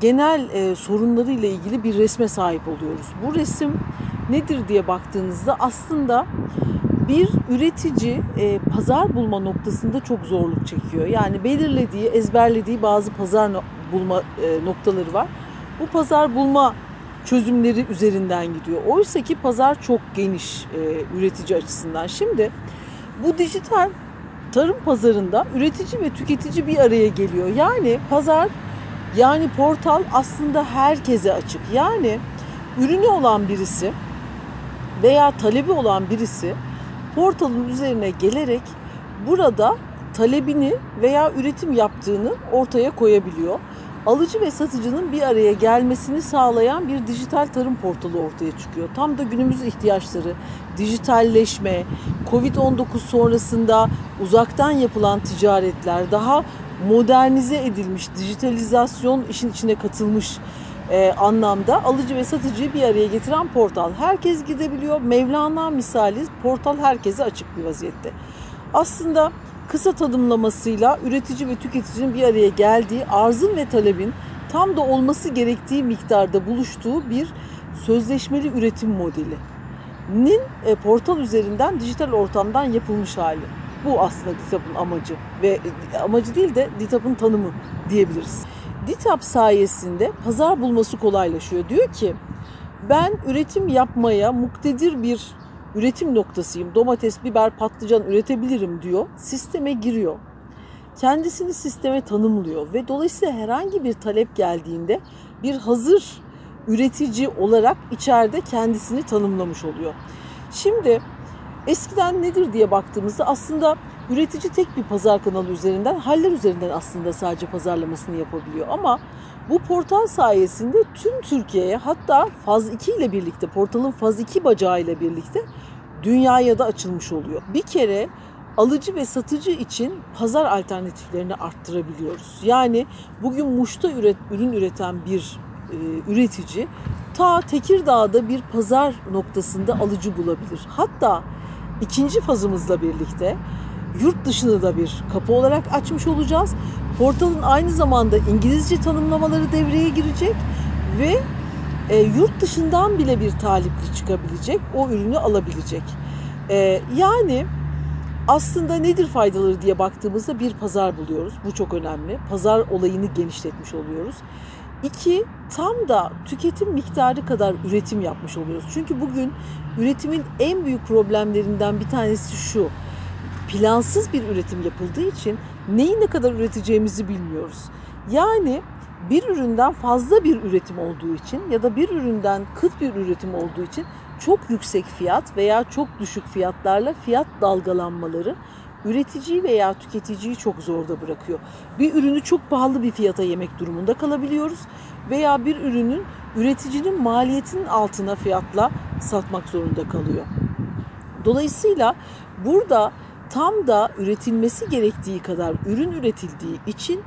genel e, sorunlarıyla ilgili bir resme sahip oluyoruz. Bu resim nedir diye baktığınızda aslında bir üretici e, pazar bulma noktasında çok zorluk çekiyor. Yani belirlediği, ezberlediği bazı pazar no- bulma e, noktaları var. Bu pazar bulma çözümleri üzerinden gidiyor. Oysa ki pazar çok geniş e, üretici açısından. Şimdi bu dijital tarım pazarında üretici ve tüketici bir araya geliyor. Yani pazar yani portal aslında herkese açık. Yani ürünü olan birisi veya talebi olan birisi portalın üzerine gelerek burada talebini veya üretim yaptığını ortaya koyabiliyor. Alıcı ve satıcının bir araya gelmesini sağlayan bir dijital tarım portalı ortaya çıkıyor. Tam da günümüz ihtiyaçları, dijitalleşme, Covid-19 sonrasında uzaktan yapılan ticaretler, daha modernize edilmiş, dijitalizasyon işin içine katılmış e, anlamda alıcı ve satıcıyı bir araya getiren portal. Herkes gidebiliyor. Mevlana misali portal herkese açık bir vaziyette. Aslında kısa tanımlamasıyla üretici ve tüketicinin bir araya geldiği arzın ve talebin tam da olması gerektiği miktarda buluştuğu bir sözleşmeli üretim modeli. Nin e, portal üzerinden dijital ortamdan yapılmış hali. Bu aslında DİTAB'ın amacı ve e, amacı değil de DİTAB'ın tanımı diyebiliriz. DİTAB sayesinde pazar bulması kolaylaşıyor. Diyor ki ben üretim yapmaya muktedir bir üretim noktasıyım. Domates, biber, patlıcan üretebilirim diyor. Sisteme giriyor. Kendisini sisteme tanımlıyor ve dolayısıyla herhangi bir talep geldiğinde bir hazır üretici olarak içeride kendisini tanımlamış oluyor. Şimdi eskiden nedir diye baktığımızda aslında üretici tek bir pazar kanalı üzerinden, haller üzerinden aslında sadece pazarlamasını yapabiliyor. Ama bu portal sayesinde tüm Türkiye'ye hatta Faz 2 ile birlikte, portalın Faz 2 bacağı ile birlikte dünyaya da açılmış oluyor. Bir kere alıcı ve satıcı için pazar alternatiflerini arttırabiliyoruz. Yani bugün Muş'ta üret, ürün üreten bir e, üretici ta Tekirdağ'da bir pazar noktasında alıcı bulabilir. Hatta ikinci fazımızla birlikte yurt dışını da bir kapı olarak açmış olacağız. Portalın aynı zamanda İngilizce tanımlamaları devreye girecek ve e, yurt dışından bile bir talipli çıkabilecek, o ürünü alabilecek. E, yani aslında nedir faydaları diye baktığımızda bir pazar buluyoruz. Bu çok önemli. Pazar olayını genişletmiş oluyoruz. İki, tam da tüketim miktarı kadar üretim yapmış oluyoruz. Çünkü bugün üretimin en büyük problemlerinden bir tanesi şu. Plansız bir üretim yapıldığı için neyi ne kadar üreteceğimizi bilmiyoruz. Yani bir üründen fazla bir üretim olduğu için ya da bir üründen kıt bir üretim olduğu için çok yüksek fiyat veya çok düşük fiyatlarla fiyat dalgalanmaları üreticiyi veya tüketiciyi çok zorda bırakıyor. Bir ürünü çok pahalı bir fiyata yemek durumunda kalabiliyoruz veya bir ürünün üreticinin maliyetinin altına fiyatla satmak zorunda kalıyor. Dolayısıyla burada tam da üretilmesi gerektiği kadar ürün üretildiği için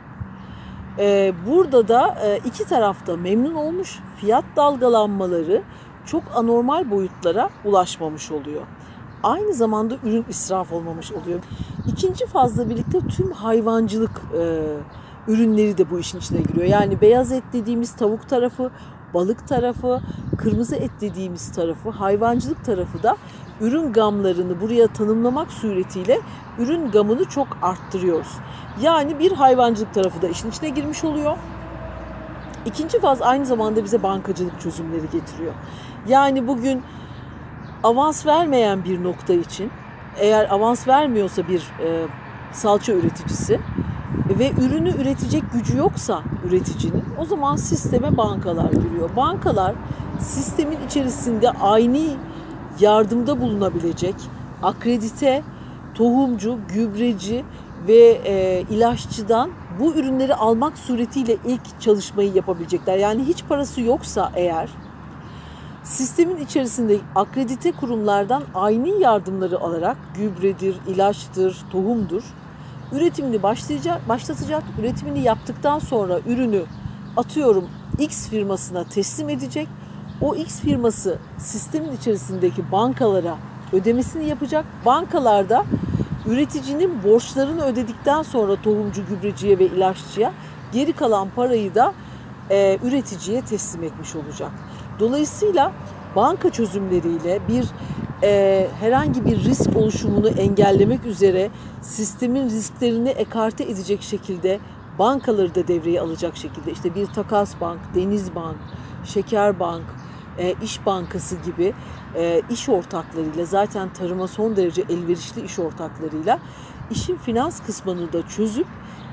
e, burada da e, iki tarafta memnun olmuş fiyat dalgalanmaları çok anormal boyutlara ulaşmamış oluyor. Aynı zamanda ürün israf olmamış oluyor. İkinci fazla birlikte tüm hayvancılık e, ürünleri de bu işin içine giriyor. Yani beyaz et dediğimiz tavuk tarafı, balık tarafı, kırmızı et dediğimiz tarafı, hayvancılık tarafı da ürün gamlarını buraya tanımlamak suretiyle ürün gamını çok arttırıyoruz. Yani bir hayvancılık tarafı da işin içine girmiş oluyor. İkinci faz aynı zamanda bize bankacılık çözümleri getiriyor. Yani bugün avans vermeyen bir nokta için eğer avans vermiyorsa bir e, salça üreticisi ve ürünü üretecek gücü yoksa üreticinin o zaman sisteme bankalar giriyor. Bankalar sistemin içerisinde aynı yardımda bulunabilecek akredite, tohumcu, gübreci ve e, ilaççıdan bu ürünleri almak suretiyle ilk çalışmayı yapabilecekler. Yani hiç parası yoksa eğer sistemin içerisinde akredite kurumlardan aynı yardımları alarak gübredir, ilaçtır, tohumdur üretimini başlayacak, başlatacak. Üretimini yaptıktan sonra ürünü atıyorum X firmasına teslim edecek. O X firması sistemin içerisindeki bankalara ödemesini yapacak. Bankalarda üreticinin borçlarını ödedikten sonra tohumcu, gübreciye ve ilaççıya geri kalan parayı da e, üreticiye teslim etmiş olacak. Dolayısıyla banka çözümleriyle bir e, herhangi bir risk oluşumunu engellemek üzere sistemin risklerini ekarte edecek şekilde bankaları da devreye alacak şekilde işte bir takas bank, deniz bank, şeker bank, e, iş bankası gibi e, iş ortaklarıyla zaten tarıma son derece elverişli iş ortaklarıyla işin finans kısmını da çözüp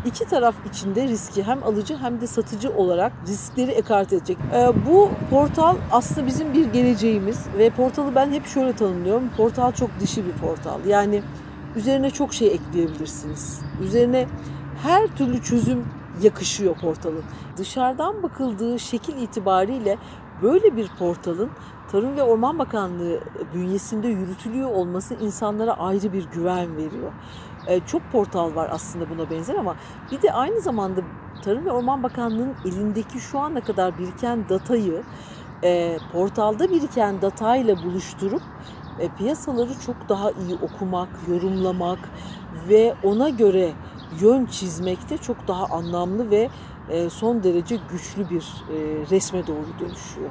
iki taraf içinde riski hem alıcı hem de satıcı olarak riskleri ekart edecek. E, bu portal aslında bizim bir geleceğimiz ve portalı ben hep şöyle tanımlıyorum. Portal çok dişi bir portal. Yani üzerine çok şey ekleyebilirsiniz. Üzerine her türlü çözüm yakışıyor portalın. Dışarıdan bakıldığı şekil itibariyle böyle bir portalın Tarım ve Orman Bakanlığı bünyesinde yürütülüyor olması insanlara ayrı bir güven veriyor. Ee, çok portal var aslında buna benzer ama bir de aynı zamanda Tarım ve Orman Bakanlığı'nın elindeki şu ana kadar biriken datayı e, portalda biriken datayla buluşturup e, piyasaları çok daha iyi okumak, yorumlamak ve ona göre yön çizmekte çok daha anlamlı ve e, son derece güçlü bir e, resme doğru dönüşüyor.